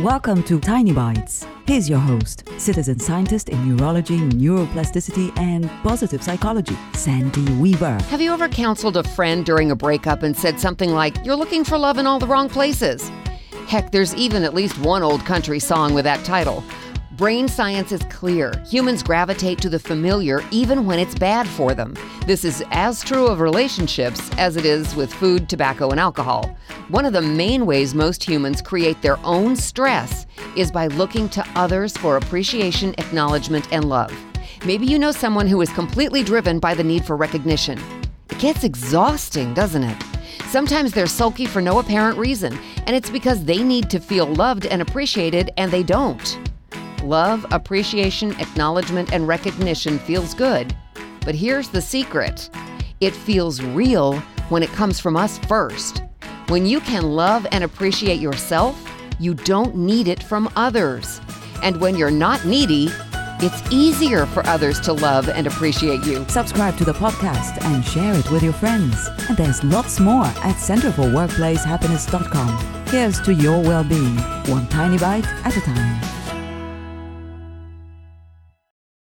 Welcome to Tiny Bites. Here's your host, citizen scientist in neurology, neuroplasticity, and positive psychology, Sandy Weaver. Have you ever counseled a friend during a breakup and said something like, You're looking for love in all the wrong places? Heck, there's even at least one old country song with that title. Brain science is clear. Humans gravitate to the familiar even when it's bad for them. This is as true of relationships as it is with food, tobacco, and alcohol. One of the main ways most humans create their own stress is by looking to others for appreciation, acknowledgement, and love. Maybe you know someone who is completely driven by the need for recognition. It gets exhausting, doesn't it? Sometimes they're sulky for no apparent reason, and it's because they need to feel loved and appreciated, and they don't. Love, appreciation, acknowledgement, and recognition feels good. But here's the secret it feels real when it comes from us first. When you can love and appreciate yourself, you don't need it from others. And when you're not needy, it's easier for others to love and appreciate you. Subscribe to the podcast and share it with your friends. And there's lots more at centerforworkplacehappiness.com. Here's to your well being, one tiny bite at a time.